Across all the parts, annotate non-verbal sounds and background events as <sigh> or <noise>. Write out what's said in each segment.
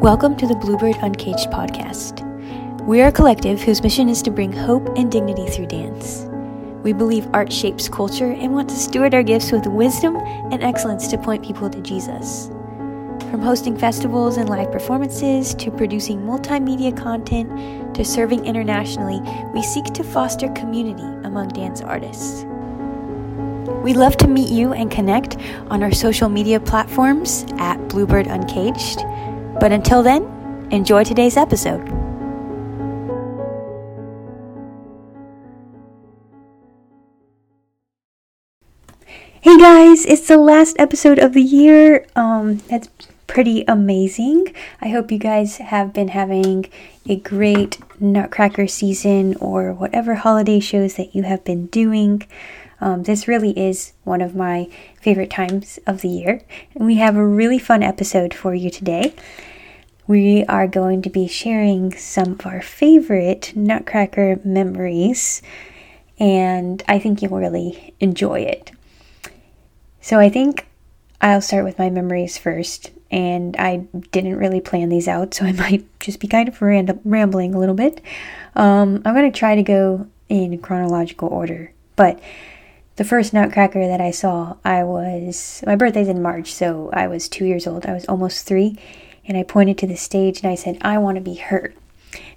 Welcome to the Bluebird Uncaged podcast. We are a collective whose mission is to bring hope and dignity through dance. We believe art shapes culture and want to steward our gifts with wisdom and excellence to point people to Jesus. From hosting festivals and live performances to producing multimedia content to serving internationally, we seek to foster community among dance artists. We'd love to meet you and connect on our social media platforms at Bluebird Uncaged but until then, enjoy today's episode. Hey guys, it's the last episode of the year. Um, that's pretty amazing. I hope you guys have been having a great Nutcracker season or whatever holiday shows that you have been doing. Um, this really is one of my favorite times of the year, and we have a really fun episode for you today we are going to be sharing some of our favorite Nutcracker memories, and I think you'll really enjoy it. So, I think I'll start with my memories first, and I didn't really plan these out, so <laughs> I might just be kind of random, rambling a little bit. Um, I'm going to try to go in chronological order, but the first Nutcracker that I saw, I was my birthday's in March, so I was two years old. I was almost three, and I pointed to the stage and I said, I want to be her.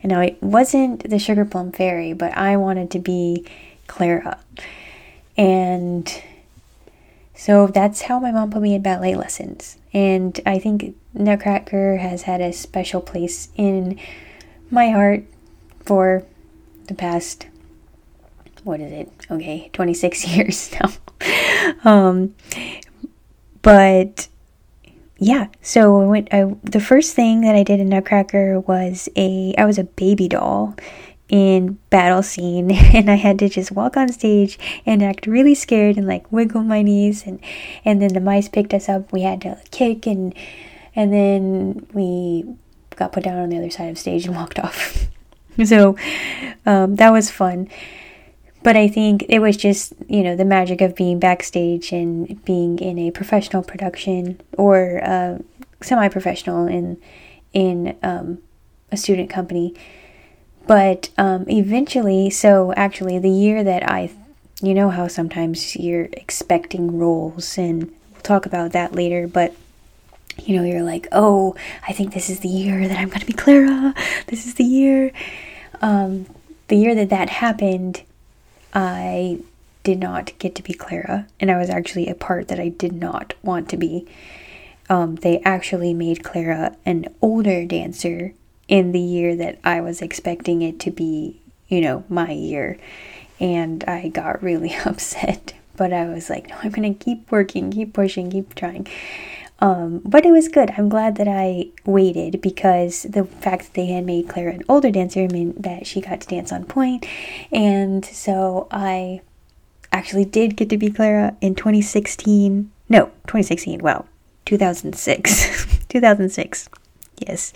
And now it wasn't the Sugar Plum Fairy, but I wanted to be Clara. And so that's how my mom put me in ballet lessons. And I think Nutcracker has had a special place in my heart for the past, what is it? Okay, 26 <laughs> years now. um, but yeah, so I went. I, the first thing that I did in Nutcracker was a. I was a baby doll in battle scene, <laughs> and I had to just walk on stage and act really scared and like wiggle my knees, and and then the mice picked us up. We had to kick and and then we got put down on the other side of stage and walked off. <laughs> so um, that was fun but I think it was just, you know, the magic of being backstage and being in a professional production or uh, semi-professional in in um, a student company. But um, eventually, so actually, the year that I, you know, how sometimes you're expecting roles, and we'll talk about that later. But you know, you're like, oh, I think this is the year that I'm gonna be Clara. This is the year. Um, the year that that happened I did not get to be Clara, and I was actually a part that I did not want to be. Um, they actually made Clara an older dancer in the year that I was expecting it to be, you know, my year. And I got really <laughs> upset. But I was like, no, I'm to keep working, keep pushing, keep trying. Um, but it was good. I'm glad that I waited because the fact that they had made Clara an older dancer meant that she got to dance on point. And so I actually did get to be Clara in 2016. No, 2016. Wow. 2006. <laughs> 2006. Yes.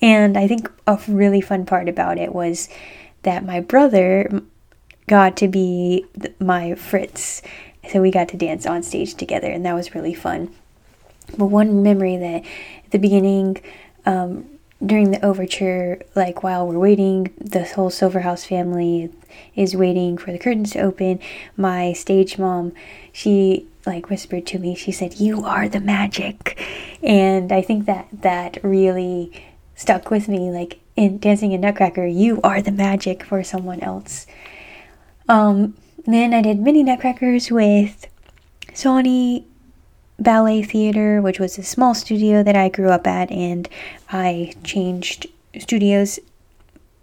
And I think a really fun part about it was that my brother got to be my Fritz. So we got to dance on stage together, and that was really fun. But one memory that at the beginning, um, during the overture, like while we're waiting, the whole Silverhouse family is waiting for the curtains to open. My stage mom, she like whispered to me, she said, You are the magic. And I think that that really stuck with me. Like in Dancing in Nutcracker, you are the magic for someone else. Um, then I did mini Nutcrackers with Sawnee ballet theater, which was a small studio that I grew up at, and I changed studios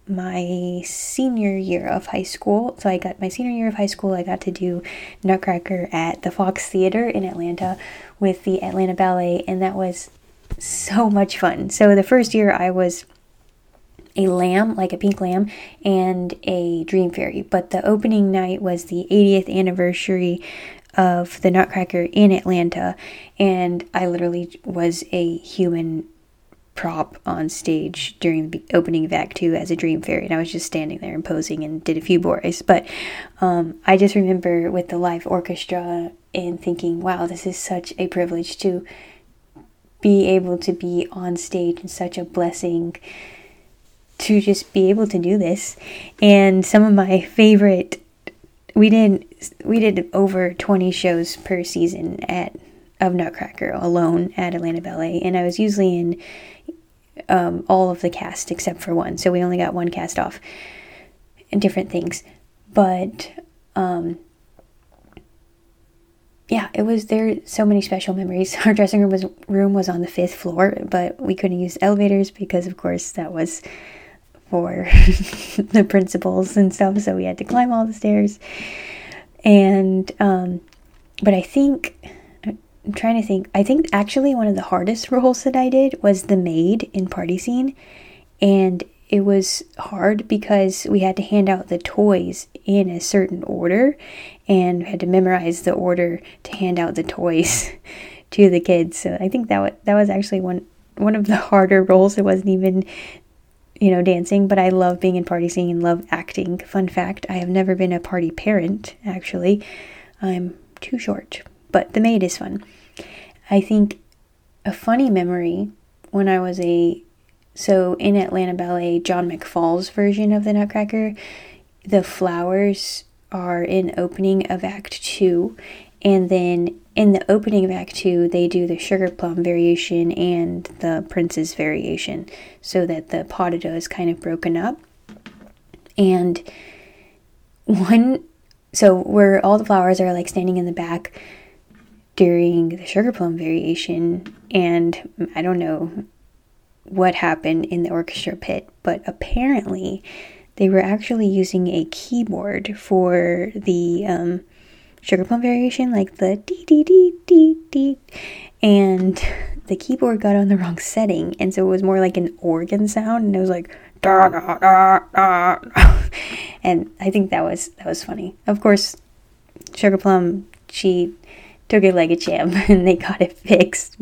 my senior year of high school. So I got my senior year of high school, I got to do Nutcracker at the Fox Theater in Atlanta with the Atlanta Ballet, and that was so much fun. So the first year I was a lamb, like a pink lamb, and a dream fairy. But the opening night was the 80th anniversary of the Nutcracker in Atlanta, and I literally was a human prop on stage during the opening of Act Two as a dream fairy, and I was just standing there and posing and did a few boys. But um, I just remember with the live orchestra and thinking, "Wow, this is such a privilege to be able to be on stage and such a blessing to just be able to do this. And some of my favorite we did we did over 20 shows per season at of Nutcracker alone at Atlanta Ballet and I was usually in um, all of the cast except for one. So we only got one cast off and different things. But um, yeah, it was there. So many special memories. <laughs> Our dressing room was room was on the fifth floor, but we couldn't use elevators because, of course, that was for <laughs> the principals and stuff. So we had to climb all the stairs. And um, but I think I'm trying to think. I think actually one of the hardest <laughs> roles that I did was the maid in Party Scene, and it was hard because we had to hand out the toys in a certain order and had to memorize the order to hand out the toys <laughs> to the kids. So I think that w- that was actually one one of the <laughs> harder roles. It wasn't even you know dancing, but I love being in party scene and love acting. Fun fact, I have never been a party parent actually. I'm too short, but the maid is fun. I think a funny memory when I was a so in Atlanta Ballet, John McFall's version of the Nutcracker, the flowers are in opening of Act Two, and then in the opening of Act Two, they do the sugar plum variation and the prince's variation, so that the pas de deux is kind of broken up. And one, so where all the flowers are like standing in the back during the sugar plum variation, and I don't know what happened in the orchestra pit, but apparently they were actually using a keyboard for the um, sugar plum variation, like the dee dee dee dee dee, and <laughs> the keyboard got on the wrong setting, and so it was more like an organ sound, and it was like da da da da, <laughs> and I think that was that was funny. Of course, sugar plum she took it like a champ <laughs> and they got it fixed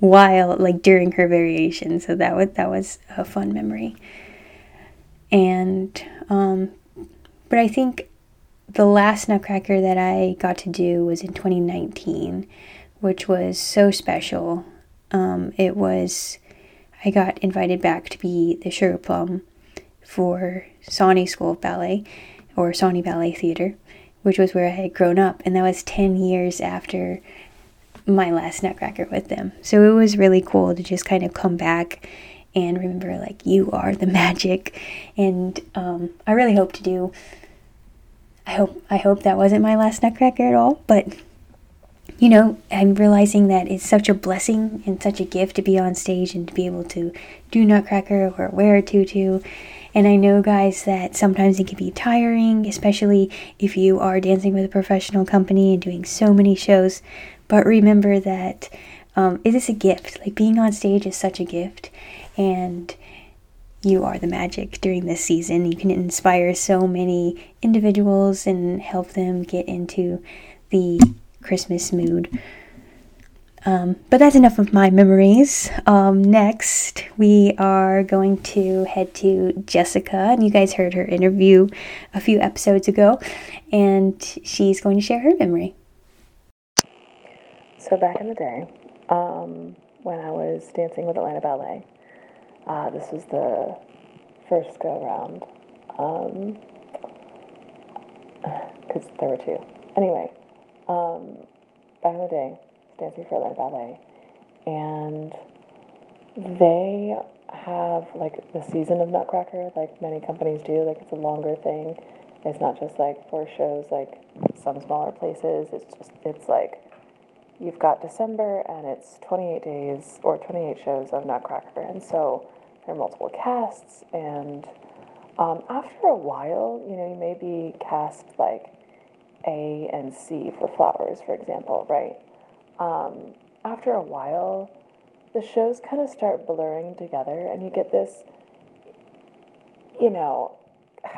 while like during her variation. So that was that was a fun memory. And um but i think the last nutcracker that i got to do was in 2019 which was so special um it was i got invited back to be the sugar plum for Sawnee School of Ballet or Sawnee Ballet Theater which was where I had grown up, and that was 10 years after my last Nutcracker with them. So it was really cool to just kind of come back and remember, like, you are the <laughs> magic. And um, I really hope to do. I hope I hope that wasn't my last Nutcracker at all, but you know, I'm realizing that it's such a blessing and such a gift to be on stage and to be able to do Nutcracker or wear a tutu and I know, guys, that sometimes it can be tiring, especially if you are dancing with a professional company and doing so many shows. But remember that um, it is a gift. Like being on stage is such a gift. And you are the magic during this season. You can inspire so many individuals and help them get into the Christmas mood. Um, but that's enough of my memories. Um, next, we are going to head to Jessica, and you guys heard her interview a few episodes ago, and she's going to share her memory. So, back in the day, um, when I was dancing with Atlanta Ballet, uh, this was the first go round, because um, <sighs> there were two. Anyway, um, back in the day, for Atlanta Ballet, and they have like the season of Nutcracker, like many companies do. Like it's a longer thing. It's not just like four shows like some smaller places. It's just it's like you've got December and it's 28 days or 28 shows of Nutcracker, and so there are multiple casts. And um, after a while, you know, you may be cast like A and C for flowers, for example, right? um, after a while, the shows kind of start blurring together, and you get this, you know, <sighs>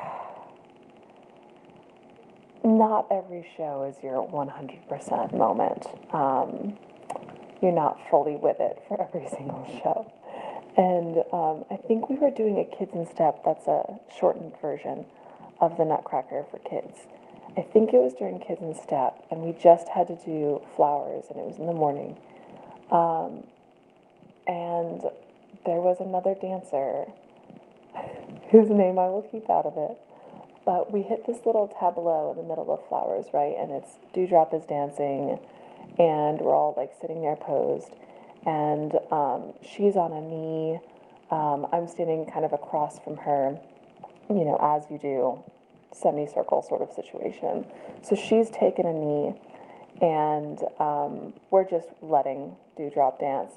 not every show is your 100% moment. Um, you're not fully with it for every <laughs> single show. And um, I think we were doing a Kids in Step, that's a shortened version of the Nutcracker for kids. I think it was during Kids in Step, and we just had to do flowers, and it was in the morning. Um, and there was another dancer <laughs> whose name I will keep out of it. But we hit this little tableau in the middle of flowers, right? And it's Dewdrop is dancing, and we're all like sitting there posed. And um, she's on a knee. Um, I'm standing kind of across from her, you know, as you do, semicircle sort of situation. So she's taken a knee, and um, we're just letting Dewdrop dance.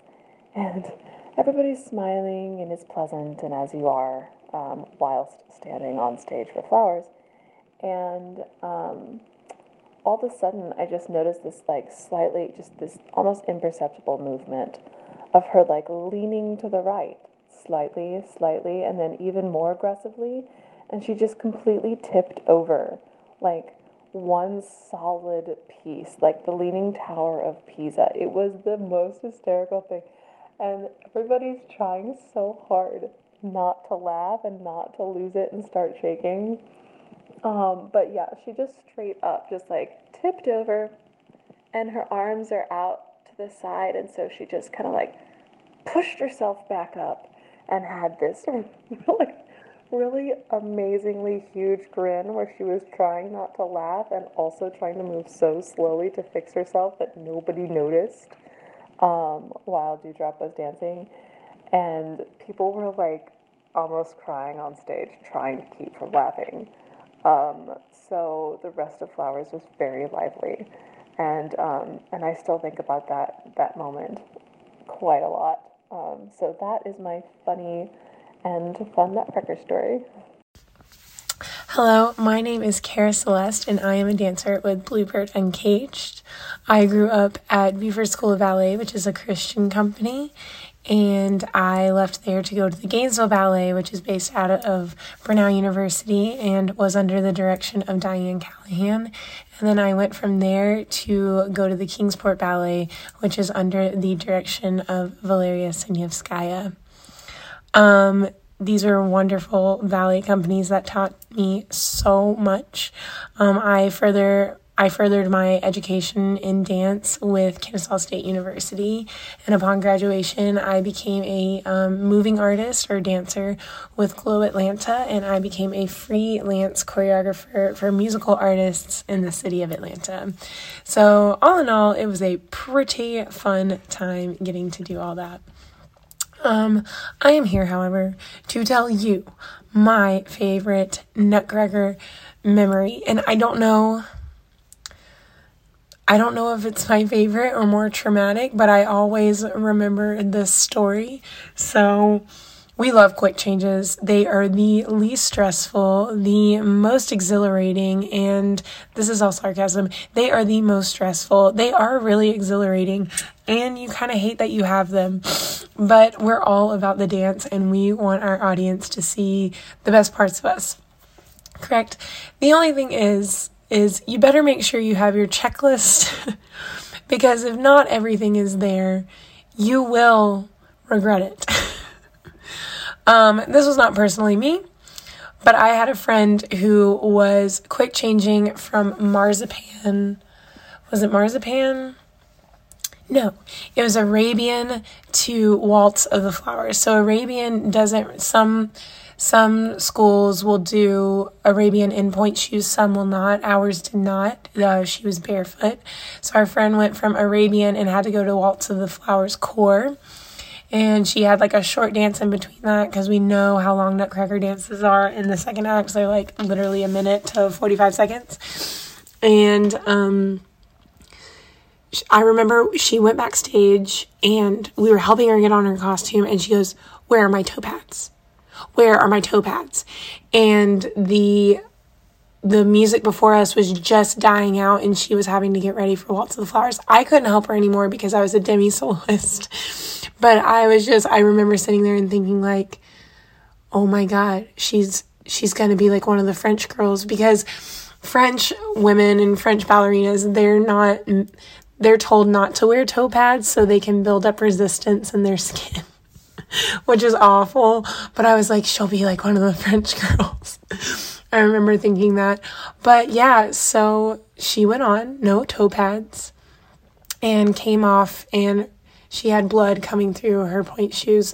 And <laughs> everybody's smiling and it's pleasant, and as you are, um, whilst standing on stage for flowers. And um, all of a sudden, I just noticed this like slightly, just this almost imperceptible movement of her like leaning to the right, slightly, slightly, and then even more aggressively. And she just completely tipped over, like one solid piece, like the Leaning Tower of Pisa. It was the most hysterical thing. And everybody's trying so hard not to laugh and not to lose it and start shaking. Um, but yeah, she just straight up just like tipped over and her arms are out to the side. And so she just kind of like pushed herself back up and had this <laughs> like really amazingly huge grin where she was trying not to laugh and also trying to move so slowly to fix herself that nobody noticed um, while Dewdrop was dancing and people were like almost crying on stage, trying to keep from laughing. Um, so the rest of Flowers was very lively, and um, and I still think about that that moment quite a lot. Um, so that is my funny and fun nutcracker story. Hello, my name is Kara Celeste, and I am a dancer with Bluebird Uncaged. I grew up at Beaufort School of Ballet, which is a Christian company, and I left there to go to the Gainesville Ballet, which is based out of Brenau University and was under the direction of Diane Callahan. And then I went from there to go to the Kingsport Ballet, which is under the direction of Valeria Sinievskaya. Um, these are wonderful ballet companies that taught me so much. Um, I further I furthered my education in dance with Kennesaw State University, and upon graduation, I became a um, moving artist or dancer with Glow Atlanta, and I became a freelance choreographer for musical artists in the city of Atlanta. So, all in all, it was a pretty fun time getting to do all that. Um, I am here, however, to tell you my favorite Nutcracker memory, and I don't know I don't know if it's my favorite or more traumatic, but I always remember this story. So, we love quick changes. They are the least stressful, the most exhilarating, and this is all sarcasm. They are the most stressful. They are really exhilarating, and you kind of hate that you have them. But we're all about the dance, and we want our audience to see the best parts of us. Correct? The only thing is, is you better make sure you have your checklist <laughs> because if not everything is there, you will regret it. <laughs> um, this was not personally me, but I had a friend who was quick changing from marzipan. Was it marzipan? No, it was Arabian to Waltz of the Flowers. So Arabian doesn't, some some schools will do Arabian in pointe shoes, some will not. Ours did not. Uh, she was barefoot. So our friend went from Arabian and had to go to Waltz of the Flowers Core. And she had like a short dance in between that because we know how long Nutcracker dances are in the second act. So like literally a minute to 45 seconds. And, um, I remember she went backstage and we were helping her get on her costume and she goes, Where are my toe pads? Where are my toe pads? And the the music before us was just dying out and she was having to get ready for Waltz of the Flowers. I couldn't help her anymore because I was a demi soloist. <laughs> But I was just I remember sitting there and thinking like, "Oh my god, she's she's going to be like one of the French girls because French women and French ballerinas, they're not they're told not to wear toe pads so they can build up resistance in their <laughs> skin. <laughs> which is awful. But I was like, she'll be like one of the <laughs> French girls. <laughs> I remember thinking that. But yeah, so she went on, no toe pads, and came off and she had blood coming through her point shoes,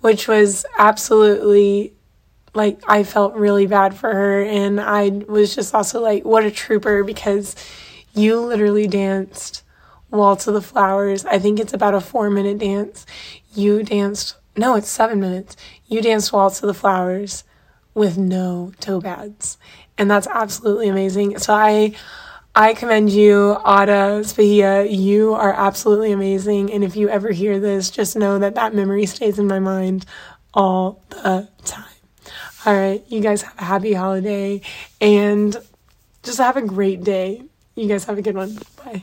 which was absolutely like I felt really bad for her and I was just also like what a trooper because you literally danced Waltz of the Flowers. I think it's about a 4 minute dance. You danced no, it's 7 minutes. You danced Waltz of the Flowers with no toe pads. And that's absolutely amazing. So I I commend you, Ada Spahia. You are absolutely amazing. And if you ever hear this, just know that that memory stays in my mind all the time. All right, you guys have a happy holiday and just have a great day. You guys have a good one. Bye.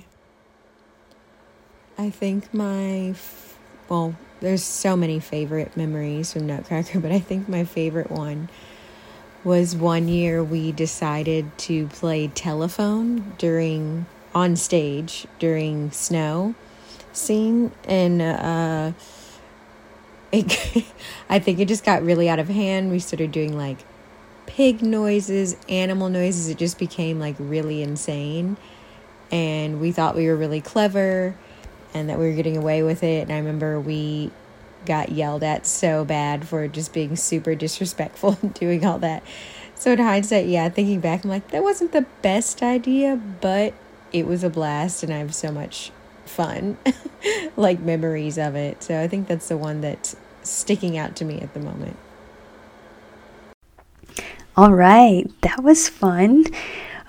I think my, well, there's so many favorite memories from Nutcracker, but I think my favorite one was one year we decided to play telephone during on stage during snow scene and uh it, <laughs> I think it just got really out of hand. We started doing like pig noises, animal noises. It just became like really insane. And we thought we were really clever and that we were getting away with it. And I remember we got yelled at so bad for just being super disrespectful <laughs> and doing all that. So in hindsight, yeah, thinking back, I'm like, that wasn't the best idea, but it was a blast and I have so much fun, <laughs> like memories of it. So I think that's the one that's sticking out to me at the moment. All right, that was fun.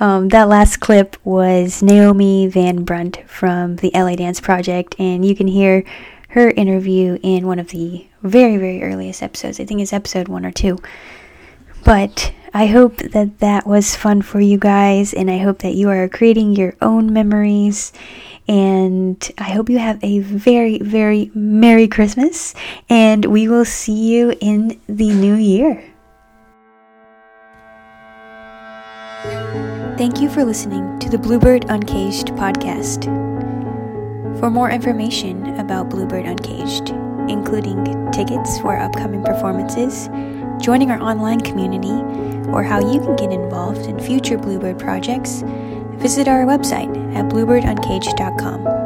Um, that last clip was Naomi Van Brunt from the LA Dance Project, and you can hear her interview in one of the very, very earliest episodes. I think it's episode one or two. But I hope that that was fun for you guys, and I hope that you are creating your own memories. And I hope you have a very, very Merry Christmas, and we will see you in the new year. Thank you for listening to the Bluebird Uncaged podcast. For more information about Bluebird Uncaged, including tickets for upcoming performances, joining our online community, or how you can get involved in future Bluebird projects, visit our website at bluebirduncaged.com.